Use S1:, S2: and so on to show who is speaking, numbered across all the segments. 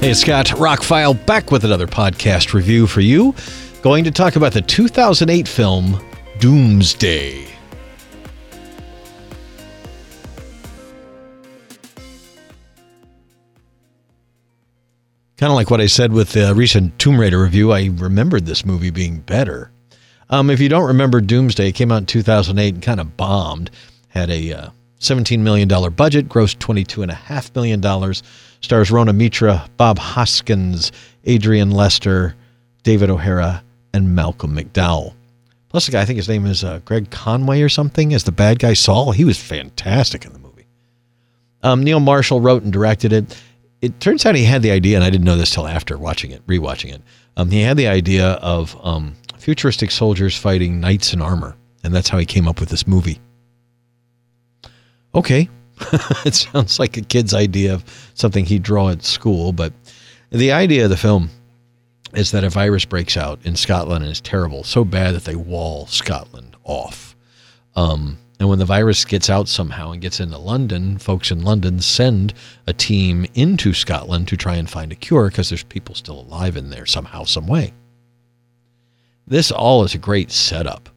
S1: Hey, Scott Rockfile back with another podcast review for you. Going to talk about the 2008 film Doomsday. Kind of like what I said with the recent Tomb Raider review, I remembered this movie being better. Um, if you don't remember Doomsday, it came out in 2008 and kind of bombed. Had a uh, $17 million budget, grossed $22.5 million, stars Rhona Mitra, Bob Hoskins, Adrian Lester, David O'Hara, and Malcolm McDowell. Plus, the guy, I think his name is uh, Greg Conway or something, as the bad guy Saul. He was fantastic in the movie. Um, Neil Marshall wrote and directed it. It turns out he had the idea, and I didn't know this till after watching it, rewatching it. Um, he had the idea of um, futuristic soldiers fighting knights in armor, and that's how he came up with this movie. Okay, it sounds like a kid's idea of something he'd draw at school, but the idea of the film is that a virus breaks out in Scotland and is terrible, so bad that they wall Scotland off. Um, and when the virus gets out somehow and gets into London, folks in London send a team into Scotland to try and find a cure because there's people still alive in there somehow, some way. This all is a great setup.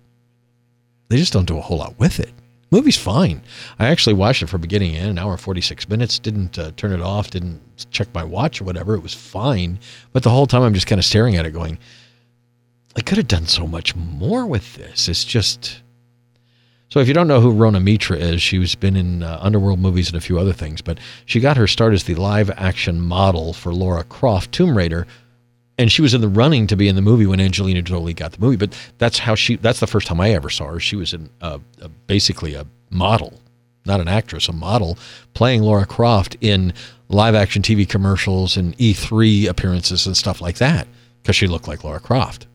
S1: They just don't do a whole lot with it. Movie's fine. I actually watched it from beginning in an hour and 46 minutes. Didn't uh, turn it off. Didn't check my watch or whatever. It was fine. But the whole time I'm just kind of staring at it, going, I could have done so much more with this. It's just. So if you don't know who Rhona Mitra is, she's been in uh, Underworld movies and a few other things, but she got her start as the live action model for Laura Croft Tomb Raider, and she was in the running to be in the movie when Angelina Jolie got the movie. But that's how she. That's the first time I ever saw her. She was in uh, uh, basically a model, not an actress, a model playing Laura Croft in live action TV commercials and E3 appearances and stuff like that because she looked like Laura Croft.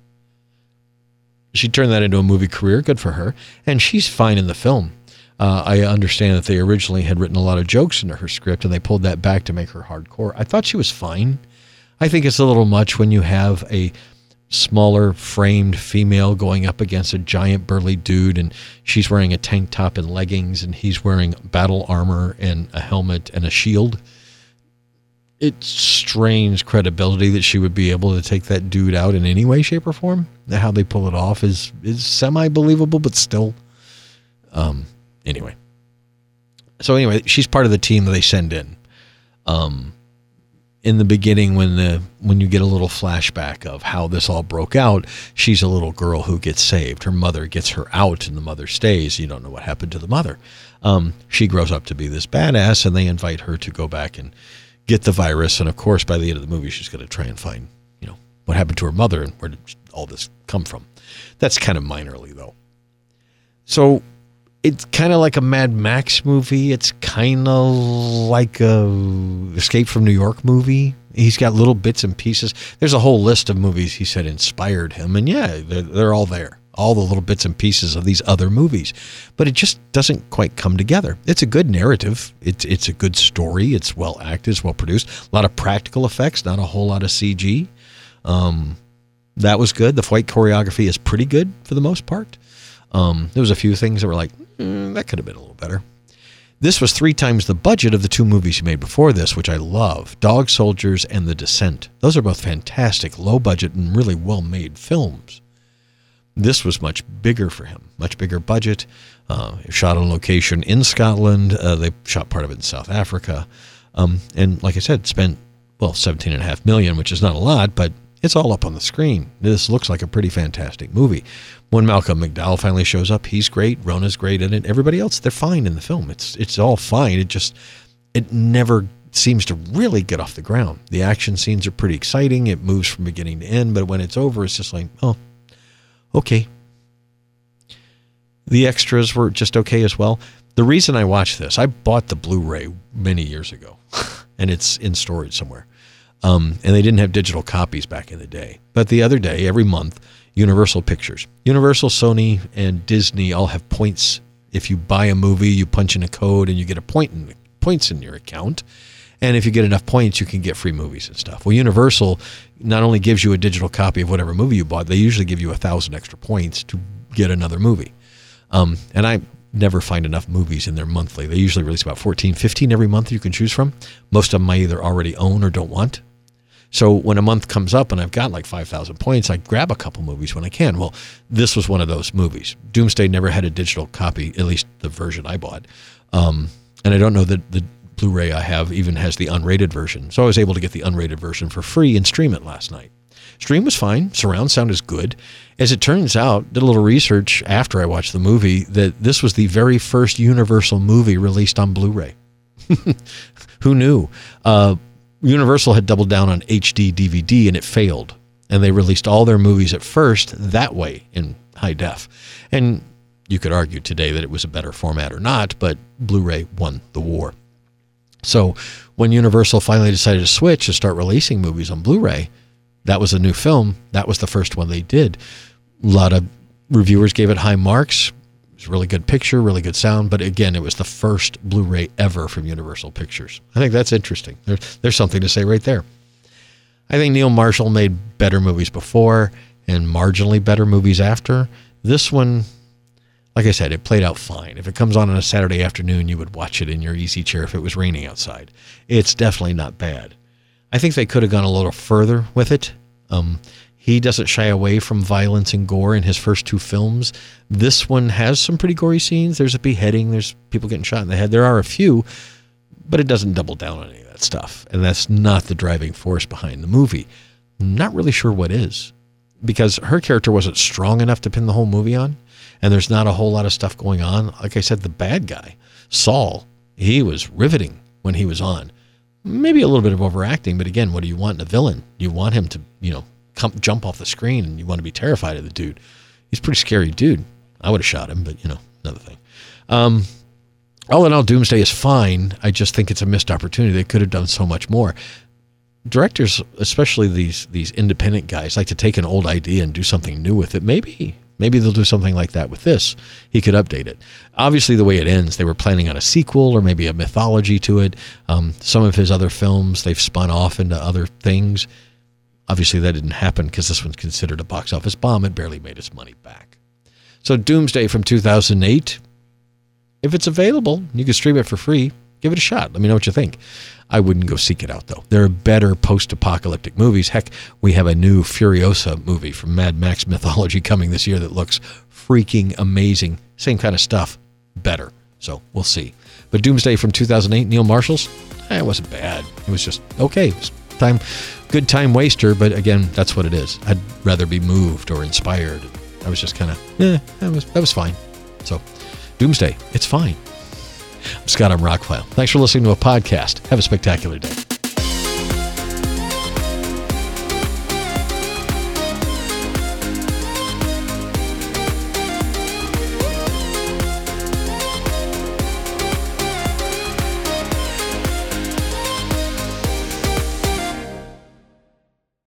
S1: She turned that into a movie career. Good for her, and she's fine in the film. Uh, I understand that they originally had written a lot of jokes into her script, and they pulled that back to make her hardcore. I thought she was fine. I think it's a little much when you have a smaller framed female going up against a giant burly dude and she's wearing a tank top and leggings and he's wearing battle armor and a helmet and a shield. It strains credibility that she would be able to take that dude out in any way, shape, or form. How they pull it off is is semi believable, but still. Um. Anyway. So anyway, she's part of the team that they send in. Um in the beginning when the when you get a little flashback of how this all broke out she's a little girl who gets saved. Her mother gets her out and the mother stays. You don't know what happened to the mother. Um, she grows up to be this badass and they invite her to go back and get the virus. And of course by the end of the movie she's going to try and find you know what happened to her mother and where did all this come from. That's kind of minorly though. So it's kind of like a Mad Max movie. It's kind of like a Escape from New York movie. He's got little bits and pieces. There's a whole list of movies he said inspired him, and yeah, they're, they're all there. All the little bits and pieces of these other movies, but it just doesn't quite come together. It's a good narrative. It's it's a good story. It's well acted. It's well produced. A lot of practical effects, not a whole lot of CG. Um, that was good. The fight choreography is pretty good for the most part. Um, there was a few things that were like, mm, that could have been a little better. This was three times the budget of the two movies he made before this, which I love Dog Soldiers and The Descent. Those are both fantastic, low budget, and really well made films. This was much bigger for him, much bigger budget. Uh, shot on location in Scotland. Uh, they shot part of it in South Africa. Um, and like I said, spent, well, 17.5 million, which is not a lot, but it's all up on the screen. This looks like a pretty fantastic movie. When Malcolm McDowell finally shows up, he's great. Rhona's great in it. Everybody else, they're fine in the film. It's it's all fine. It just it never seems to really get off the ground. The action scenes are pretty exciting. It moves from beginning to end, but when it's over, it's just like, oh, okay. The extras were just okay as well. The reason I watched this, I bought the Blu-ray many years ago, and it's in storage somewhere. Um, and they didn't have digital copies back in the day. But the other day, every month, Universal Pictures, Universal, Sony, and Disney all have points. If you buy a movie, you punch in a code and you get a point in, points in your account. And if you get enough points, you can get free movies and stuff. Well, Universal not only gives you a digital copy of whatever movie you bought, they usually give you a thousand extra points to get another movie. Um, and I never find enough movies in their monthly. They usually release about 14, 15 every month you can choose from. Most of them I either already own or don't want. So when a month comes up and I've got like 5,000 points, I grab a couple movies when I can. Well, this was one of those movies. Doomsday never had a digital copy, at least the version I bought. Um, and I don't know that the Blu ray I have even has the unrated version. So I was able to get the unrated version for free and stream it last night. Stream was fine. Surround sound is good. As it turns out, did a little research after I watched the movie that this was the very first Universal movie released on Blu ray. Who knew? Uh, Universal had doubled down on HD DVD and it failed. And they released all their movies at first that way in high def. And you could argue today that it was a better format or not, but Blu ray won the war. So when Universal finally decided to switch to start releasing movies on Blu ray, that was a new film. That was the first one they did. A lot of reviewers gave it high marks. A really good picture, really good sound. But again, it was the first Blu ray ever from Universal Pictures. I think that's interesting. There, there's something to say right there. I think Neil Marshall made better movies before and marginally better movies after. This one, like I said, it played out fine. If it comes on on a Saturday afternoon, you would watch it in your easy chair if it was raining outside. It's definitely not bad. I think they could have gone a little further with it. Um, he doesn't shy away from violence and gore in his first two films. This one has some pretty gory scenes. There's a beheading, there's people getting shot in the head. There are a few, but it doesn't double down on any of that stuff. And that's not the driving force behind the movie. not really sure what is, because her character wasn't strong enough to pin the whole movie on. And there's not a whole lot of stuff going on. Like I said, the bad guy, Saul, he was riveting when he was on. Maybe a little bit of overacting, but again, what do you want in a villain? You want him to, you know, come, jump off the screen and you want to be terrified of the dude. He's pretty scary dude. I would have shot him, but you know, another thing. Um, all in all, Doomsday is fine. I just think it's a missed opportunity. They could have done so much more. Directors, especially these these independent guys, like to take an old idea and do something new with it. Maybe maybe they'll do something like that with this. He could update it. Obviously, the way it ends, they were planning on a sequel or maybe a mythology to it. Um, some of his other films, they've spun off into other things. Obviously, that didn't happen because this one's considered a box office bomb. It barely made its money back. So, Doomsday from 2008, if it's available, you can stream it for free. Give it a shot. Let me know what you think. I wouldn't go seek it out, though. There are better post apocalyptic movies. Heck, we have a new Furiosa movie from Mad Max Mythology coming this year that looks freaking amazing. Same kind of stuff, better. So, we'll see. But Doomsday from 2008, Neil Marshall's, eh, it wasn't bad. It was just okay. It was time good time waster, but again, that's what it is. I'd rather be moved or inspired. I was just kind of, eh, that was that was fine. So, Doomsday, it's fine. I'm Scott on Rockfile. Thanks for listening to a podcast. Have a spectacular day.